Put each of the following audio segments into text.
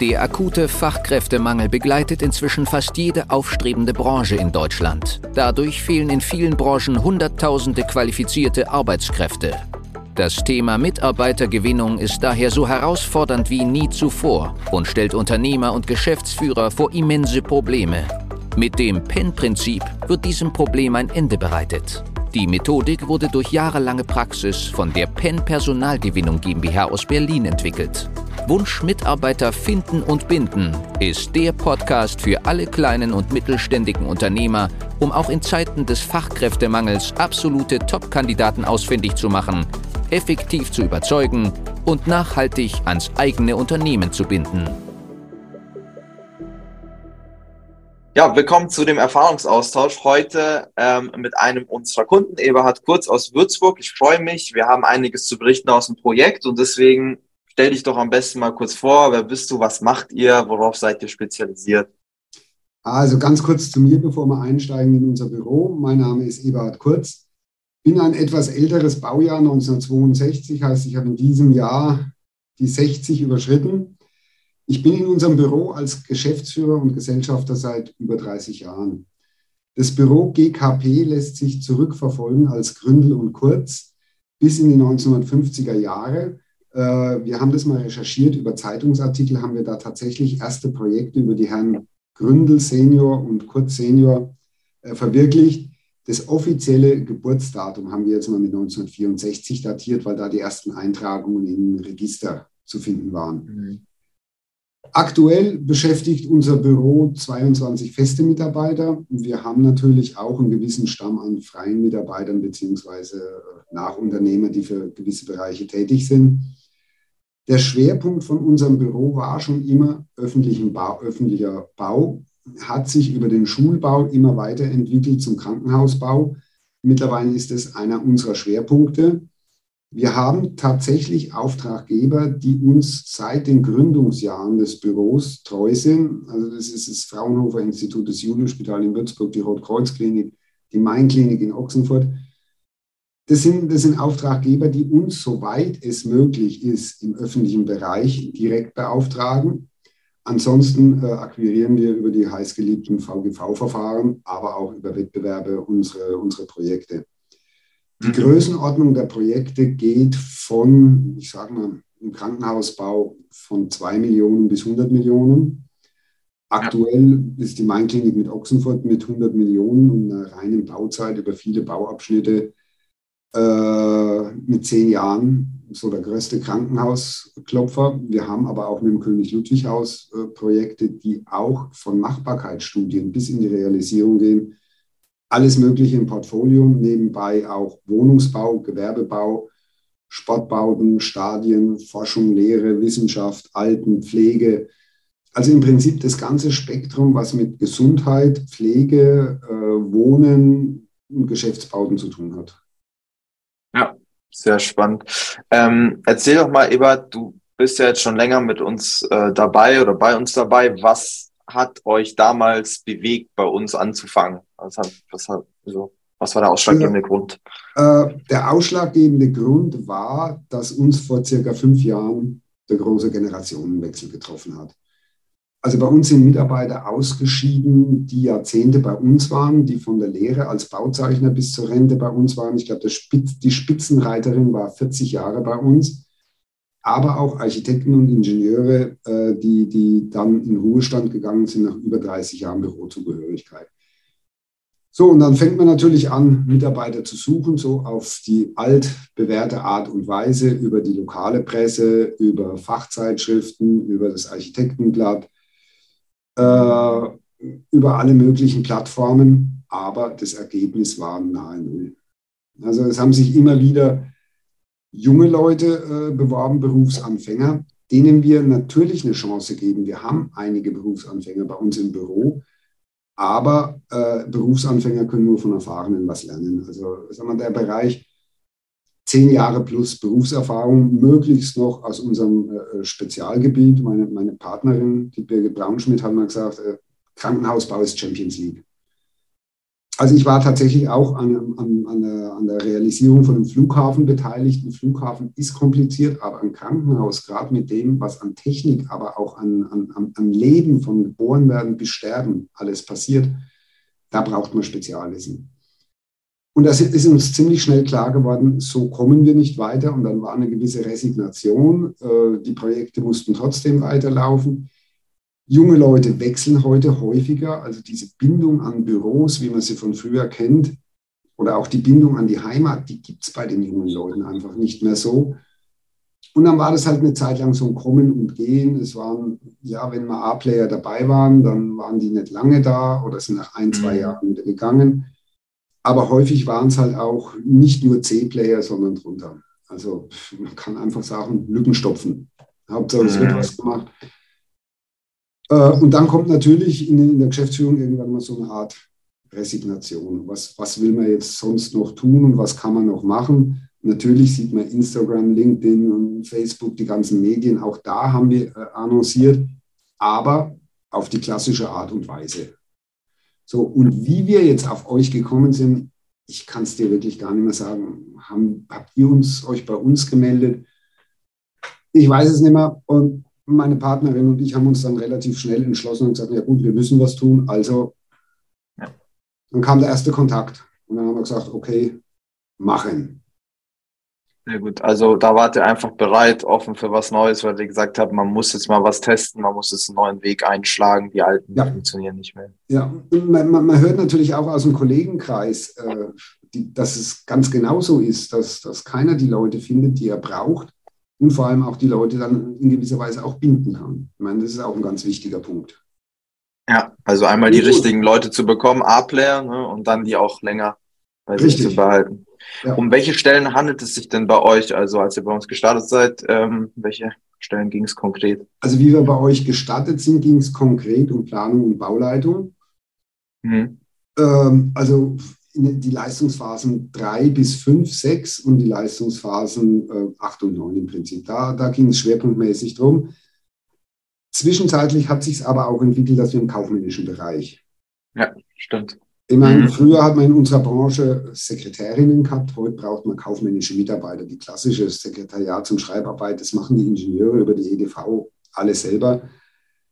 Der akute Fachkräftemangel begleitet inzwischen fast jede aufstrebende Branche in Deutschland. Dadurch fehlen in vielen Branchen Hunderttausende qualifizierte Arbeitskräfte. Das Thema Mitarbeitergewinnung ist daher so herausfordernd wie nie zuvor und stellt Unternehmer und Geschäftsführer vor immense Probleme. Mit dem PEN-Prinzip wird diesem Problem ein Ende bereitet. Die Methodik wurde durch jahrelange Praxis von der PEN Personalgewinnung GmbH aus Berlin entwickelt. Wunsch Mitarbeiter finden und binden ist der Podcast für alle kleinen und mittelständigen Unternehmer, um auch in Zeiten des Fachkräftemangels absolute Top-Kandidaten ausfindig zu machen, effektiv zu überzeugen und nachhaltig ans eigene Unternehmen zu binden. Ja, willkommen zu dem Erfahrungsaustausch heute ähm, mit einem unserer Kunden, Eberhard Kurz aus Würzburg. Ich freue mich. Wir haben einiges zu berichten aus dem Projekt und deswegen Stell dich doch am besten mal kurz vor. Wer bist du? Was macht ihr? Worauf seid ihr spezialisiert? Also ganz kurz zu mir, bevor wir einsteigen in unser Büro. Mein Name ist Eberhard Kurz. Bin ein etwas älteres Baujahr 1962, heißt ich habe in diesem Jahr die 60 überschritten. Ich bin in unserem Büro als Geschäftsführer und Gesellschafter seit über 30 Jahren. Das Büro GKP lässt sich zurückverfolgen als Gründel und Kurz bis in die 1950er Jahre wir haben das mal recherchiert, über Zeitungsartikel haben wir da tatsächlich erste Projekte über die Herren Gründel Senior und Kurz Senior äh, verwirklicht. Das offizielle Geburtsdatum haben wir jetzt mal mit 1964 datiert, weil da die ersten Eintragungen im Register zu finden waren. Mhm. Aktuell beschäftigt unser Büro 22 feste Mitarbeiter. Wir haben natürlich auch einen gewissen Stamm an freien Mitarbeitern beziehungsweise Nachunternehmer, die für gewisse Bereiche tätig sind. Der Schwerpunkt von unserem Büro war schon immer Bau, öffentlicher Bau, hat sich über den Schulbau immer weiterentwickelt zum Krankenhausbau. Mittlerweile ist es einer unserer Schwerpunkte. Wir haben tatsächlich Auftraggeber, die uns seit den Gründungsjahren des Büros treu sind. Also das ist das Fraunhofer Institut, das Julius-Spital in Würzburg, die Rotkreuz-Klinik, die Main-Klinik in Ochsenfurt. Das sind, das sind Auftraggeber, die uns, soweit es möglich ist, im öffentlichen Bereich direkt beauftragen. Ansonsten äh, akquirieren wir über die heißgeliebten VGV-Verfahren, aber auch über Wettbewerbe unsere, unsere Projekte. Die mhm. Größenordnung der Projekte geht von, ich sage mal, im Krankenhausbau von 2 Millionen bis 100 Millionen. Aktuell ist die Main-Klinik mit Ochsenfurt mit 100 Millionen und einer reinen Bauzeit über viele Bauabschnitte äh, mit zehn Jahren so der größte Krankenhausklopfer. Wir haben aber auch mit dem König-Ludwig-Haus äh, Projekte, die auch von Machbarkeitsstudien bis in die Realisierung gehen. Alles Mögliche im Portfolio, nebenbei auch Wohnungsbau, Gewerbebau, Sportbauten, Stadien, Forschung, Lehre, Wissenschaft, Alten, Pflege. Also im Prinzip das ganze Spektrum, was mit Gesundheit, Pflege, äh, Wohnen und Geschäftsbauten zu tun hat. Sehr spannend. Ähm, erzähl doch mal, Ebert, du bist ja jetzt schon länger mit uns äh, dabei oder bei uns dabei. Was hat euch damals bewegt, bei uns anzufangen? Was, hat, was, hat, also, was war der ausschlaggebende ja, Grund? Äh, der ausschlaggebende Grund war, dass uns vor circa fünf Jahren der große Generationenwechsel getroffen hat. Also bei uns sind Mitarbeiter ausgeschieden, die Jahrzehnte bei uns waren, die von der Lehre als Bauzeichner bis zur Rente bei uns waren. Ich glaube, Spitz, die Spitzenreiterin war 40 Jahre bei uns, aber auch Architekten und Ingenieure, äh, die, die dann in Ruhestand gegangen sind nach über 30 Jahren Bürozugehörigkeit. So, und dann fängt man natürlich an, Mitarbeiter zu suchen, so auf die altbewährte Art und Weise über die lokale Presse, über Fachzeitschriften, über das Architektenblatt über alle möglichen Plattformen, aber das Ergebnis war nahe Null. Also es haben sich immer wieder junge Leute äh, beworben, Berufsanfänger, denen wir natürlich eine Chance geben. Wir haben einige Berufsanfänger bei uns im Büro, aber äh, Berufsanfänger können nur von Erfahrenen was lernen. Also sagen wir, der Bereich zehn Jahre plus Berufserfahrung, möglichst noch aus unserem äh, Spezialgebiet. Meine, meine Partnerin, die Birgit Braunschmidt, hat mal gesagt, äh, Krankenhausbau ist Champions League. Also ich war tatsächlich auch an, an, an, der, an, der, Realisierung von einem Flughafen beteiligt. Ein Flughafen ist kompliziert, aber ein Krankenhaus, gerade mit dem, was an Technik, aber auch an, an, Leben von geboren werden bis sterben alles passiert, da braucht man Spezialwissen. Und das ist uns ziemlich schnell klar geworden, so kommen wir nicht weiter. Und dann war eine gewisse Resignation. Äh, die Projekte mussten trotzdem weiterlaufen. Junge Leute wechseln heute häufiger, also diese Bindung an Büros, wie man sie von früher kennt, oder auch die Bindung an die Heimat, die gibt es bei den jungen Leuten einfach nicht mehr so. Und dann war das halt eine Zeit lang so ein Kommen und Gehen. Es waren, ja, wenn mal A-Player dabei waren, dann waren die nicht lange da oder sind nach ein, zwei mhm. Jahren wieder gegangen. Aber häufig waren es halt auch nicht nur C-Player, sondern drunter. Also man kann einfach sagen, Lücken stopfen. Hauptsache, es wird mhm. was gemacht. Äh, und dann kommt natürlich in, in, der Geschäftsführung irgendwann mal so eine Art Resignation. Was, was will man jetzt sonst noch tun und was kann man noch machen? Natürlich sieht man Instagram, LinkedIn und Facebook, die ganzen Medien. Auch da haben wir äh, annonciert, aber auf die klassische Art und Weise. So, und wie wir jetzt auf euch gekommen sind, ich kann es dir wirklich gar nicht mehr sagen. Haben, habt ihr uns, euch bei uns gemeldet? Ich weiß es nicht mehr. Und meine Partnerin und ich haben uns dann relativ schnell entschlossen und gesagt, ja gut, wir müssen was tun. Also dann kam der erste Kontakt und dann haben wir gesagt, okay, machen. Sehr gut. Also da wart ihr einfach bereit, offen für was Neues, weil ihr gesagt habt, man muss jetzt mal was testen, man muss jetzt einen neuen Weg einschlagen, die alten ja. funktionieren nicht mehr. Ja, man, man, man, hört natürlich auch aus dem Kollegenkreis, äh, die, dass es ganz genauso ist, dass, dass keiner die Leute findet, die er braucht und vor allem auch die Leute dann in gewisser Weise auch binden kann. Ich meine, das ist auch ein ganz wichtiger Punkt. Ja, also einmal die richtigen Leute zu bekommen, A-Player, ne, und dann die auch länger bei Richtig. sich zu behalten. Ja. Um welche Stellen handelt es sich denn bei euch? Also als ihr bei uns gestartet seid, ähm, welche Stellen ging es konkret? Also wie wir bei euch gestartet sind, ging es konkret um Planung und Bauleitung. Mhm. Ähm, also die Leistungsphasen 3 bis 5, 6 und die Leistungsphasen äh, 8 und 9 im Prinzip. Da, da ging es schwerpunktmäßig drum. Zwischenzeitlich hat sich es aber auch entwickelt, dass wir im kaufmännischen Bereich. Ja, stimmt. Ich meine, mhm. früher hat man in unserer Branche Sekretärinnen gehabt, heute braucht man kaufmännische Mitarbeiter. Die klassische Sekretariat und Schreibarbeit, das machen die Ingenieure über die EDV alle selber.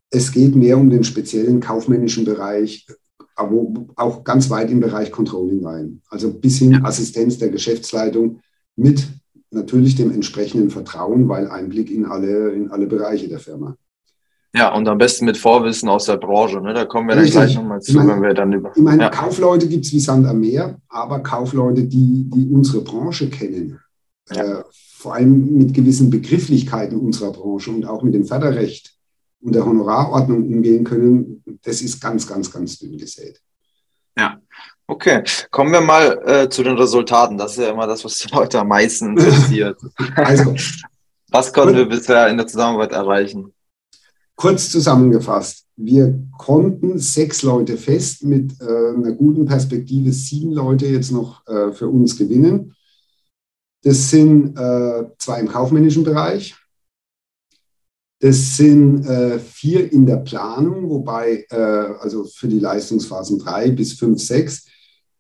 Es geht mehr um den speziellen kaufmännischen Bereich, aber auch ganz weit im Bereich Controlling rein. Also bis hin Assistenz der Geschäftsleitung mit natürlich dem entsprechenden Vertrauen, weil Einblick in alle, in alle Bereiche der Firma. Ja, und am besten mit Vorwissen aus der Branche. Ne? Da kommen wir dann gleich nochmal zu, ich mein, wenn wir dann über. Ich meine, ja. Kaufleute gibt es wie Sand am Meer, aber Kaufleute, die, die unsere Branche kennen, ja. äh, vor allem mit gewissen Begrifflichkeiten unserer Branche und auch mit dem Förderrecht und der Honorarordnung umgehen können, das ist ganz, ganz, ganz dünn gesät. Ja, okay. Kommen wir mal äh, zu den Resultaten. Das ist ja immer das, was die Leute am meisten interessiert. also, was konnten wir bisher in der Zusammenarbeit erreichen? Kurz zusammengefasst, wir konnten sechs Leute fest mit äh, einer guten Perspektive sieben Leute jetzt noch äh, für uns gewinnen. Das sind äh, zwei im kaufmännischen Bereich, das sind äh, vier in der Planung, wobei, äh, also für die Leistungsphasen drei bis fünf, sechs,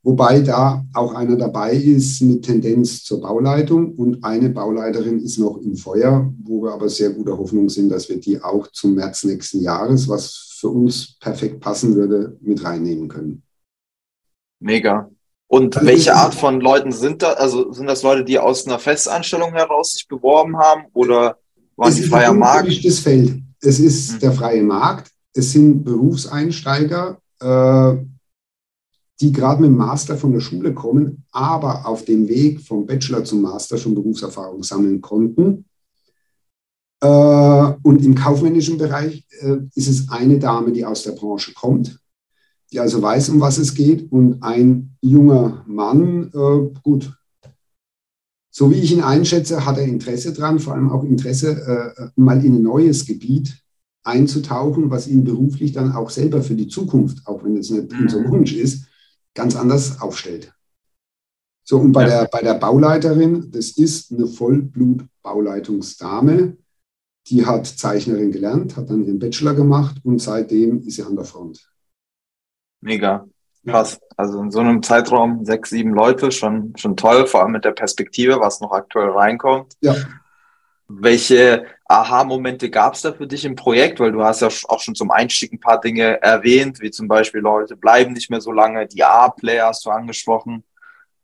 wobei da auch einer dabei ist mit Tendenz zur Bauleitung und eine Bauleiterin ist noch im Feuer, wo wir aber sehr guter Hoffnung sind, dass wir die auch zum März nächsten Jahres, was für uns perfekt passen würde, mit reinnehmen können. Mega. Und also welche Art von Leuten sind da? Also sind das Leute, die aus einer Festanstellung heraus sich beworben haben oder war es die freie Markt? Das Feld. Es ist mhm. der freie Markt. Es sind Berufseinsteiger, äh, die gerade mit dem Master von der Schule kommen, aber auf dem Weg vom Bachelor zum Master schon Berufserfahrung sammeln konnten. Äh, und im kaufmännischen Bereich äh, ist es eine Dame, die aus der Branche kommt, die also weiß, um was es geht, und ein junger Mann, äh, gut, so wie ich ihn einschätze, hat er Interesse dran, vor allem auch Interesse, mal in ein neues Gebiet einzutauchen, was ihn beruflich dann auch selber für die Zukunft, auch wenn es nicht mhm. unser Wunsch ist, ganz anders aufstellt. So, und bei, ja. der, bei der Bauleiterin, das ist eine Vollblut-Bauleitungsdame, die hat Zeichnerin gelernt, hat dann ihren Bachelor gemacht und seitdem ist sie an der Front. Mega. Krass. Also in so einem Zeitraum sechs, sieben Leute, schon, schon toll, vor allem mit der Perspektive, was noch aktuell reinkommt. Ja. Welche Aha-Momente gab es da für dich im Projekt? Weil du hast ja auch schon zum Einstieg ein paar Dinge erwähnt, wie zum Beispiel Leute bleiben nicht mehr so lange, die A-Player hast du angesprochen.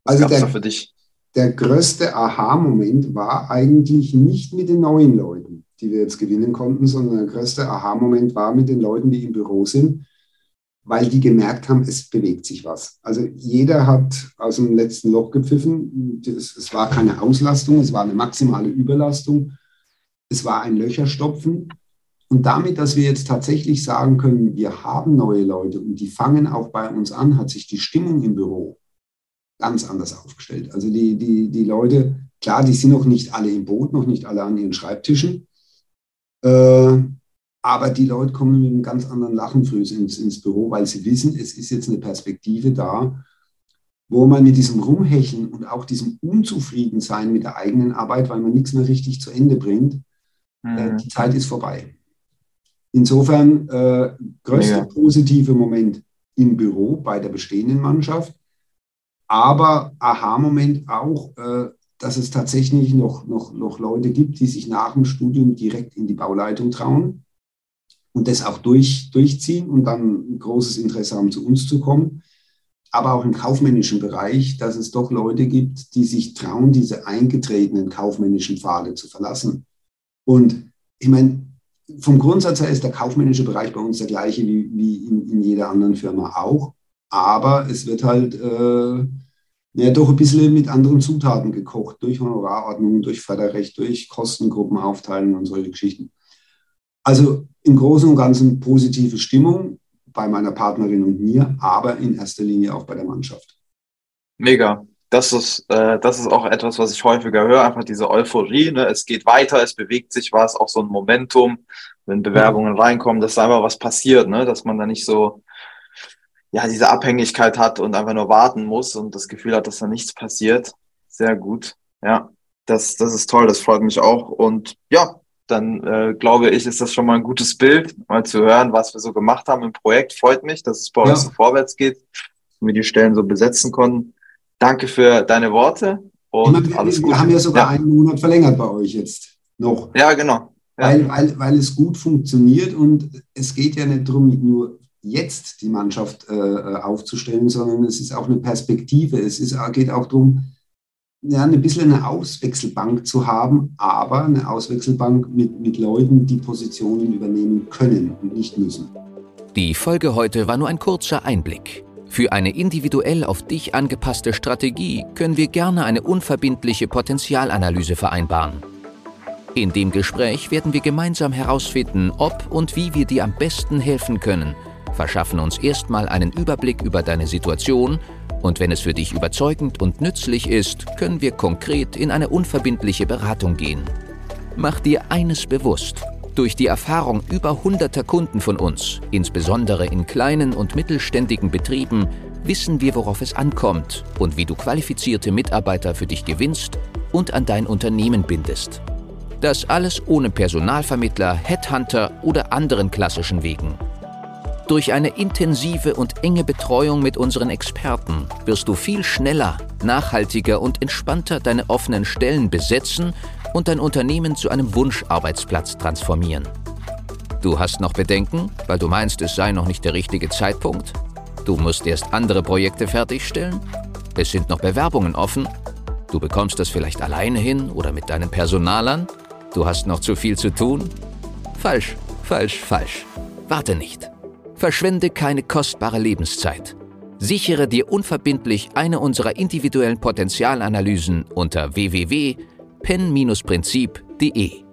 Was also gab es da für dich? Der größte Aha-Moment war eigentlich nicht mit den neuen Leuten, die wir jetzt gewinnen konnten, sondern der größte Aha-Moment war mit den Leuten, die im Büro sind, weil die gemerkt haben, es bewegt sich was. Also jeder hat aus dem letzten Loch gepfiffen. Es war keine Auslastung, es war eine maximale Überlastung. Es war ein Löcherstopfen. Und damit, dass wir jetzt tatsächlich sagen können, wir haben neue Leute und die fangen auch bei uns an, hat sich die Stimmung im Büro ganz anders aufgestellt. Also die, die, die Leute, klar, die sind noch nicht alle im Boot, noch nicht alle an ihren Schreibtischen. Äh, aber die Leute kommen mit einem ganz anderen Lachenfrös ins, ins Büro, weil sie wissen, es ist jetzt eine Perspektive da, wo man mit diesem Rumhecheln und auch diesem Unzufriedensein mit der eigenen Arbeit, weil man nichts mehr richtig zu Ende bringt, mhm. die Zeit ist vorbei. Insofern äh, größter ja. positive Moment im Büro bei der bestehenden Mannschaft, aber Aha-Moment auch, äh, dass es tatsächlich noch, noch, noch Leute gibt, die sich nach dem Studium direkt in die Bauleitung trauen und das auch durch, durchziehen und dann ein großes Interesse haben, zu uns zu kommen. Aber auch im kaufmännischen Bereich, dass es doch Leute gibt, die sich trauen, diese eingetretenen kaufmännischen Pfade zu verlassen. Und ich meine, vom Grundsatz her ist der kaufmännische Bereich bei uns der gleiche wie, wie in, in jeder anderen Firma auch. Aber es wird halt äh, ja, doch ein bisschen mit anderen Zutaten gekocht, durch Honorarordnungen, durch Förderrecht, durch Kostengruppen aufteilen und solche Geschichten. Also im Großen und Ganzen positive Stimmung bei meiner Partnerin und mir, aber in erster Linie auch bei der Mannschaft. Mega. Das ist, äh, das ist auch etwas, was ich häufiger höre, einfach diese Euphorie. Ne? Es geht weiter, es bewegt sich was, auch so ein Momentum, wenn Bewerbungen reinkommen, dass da einfach was passiert, ne? dass man da nicht so ja, diese Abhängigkeit hat und einfach nur warten muss und das Gefühl hat, dass da nichts passiert. Sehr gut. Ja, das, das ist toll, das freut mich auch. Und ja, dann äh, glaube ich, ist das schon mal ein gutes Bild, mal zu hören, was wir so gemacht haben im Projekt. Freut mich, dass es bei ja. uns so vorwärts geht, und wir die Stellen so besetzen konnten. Danke für deine Worte und meine, alles Gute. Wir haben ja sogar ja. einen Monat verlängert bei euch jetzt noch. Ja, genau. Ja. Weil, weil, weil es gut funktioniert und es geht ja nicht darum, nur jetzt die Mannschaft äh, äh aufzustellen, sondern es ist auch eine Perspektive. Es ist, geht auch darum, ja, ein bisschen eine Auswechselbank zu haben, aber eine Auswechselbank mit, mit Leuten, die Positionen übernehmen können und nicht müssen. Die Folge heute war nur ein kurzer Einblick. Für eine individuell auf dich angepasste Strategie können wir gerne eine unverbindliche Potenzialanalyse vereinbaren. In dem Gespräch werden wir gemeinsam herausfinden, ob und wie wir dir am besten helfen können, verschaffen uns erstmal einen Überblick über deine Situation und wenn es für dich überzeugend und nützlich ist, können wir konkret in eine unverbindliche Beratung gehen. Mach dir eines bewusst. Durch die Erfahrung über hunderter Kunden von uns, insbesondere in kleinen und mittelständigen Betrieben, wissen wir, worauf es ankommt und wie du qualifizierte Mitarbeiter für dich gewinnst und an dein Unternehmen bindest. Das alles ohne Personalvermittler, Headhunter oder anderen klassischen Wegen. Durch eine intensive und enge Betreuung mit unseren Experten wirst du viel schneller, nachhaltiger und entspannter deine offenen Stellen besetzen und dein Unternehmen zu einem Wunscharbeitsplatz transformieren. Du hast noch Bedenken, weil du meinst, es sei noch nicht der richtige Zeitpunkt? Du musst erst andere Projekte fertigstellen? Es sind noch Bewerbungen offen? Du bekommst das vielleicht alleine hin oder mit deinen Personalern? Du hast noch zu viel zu tun? Falsch, falsch, falsch. Warte nicht. Verschwende keine kostbare Lebenszeit. Sichere dir unverbindlich eine unserer individuellen Potenzialanalysen unter www.pen-prinzip.de.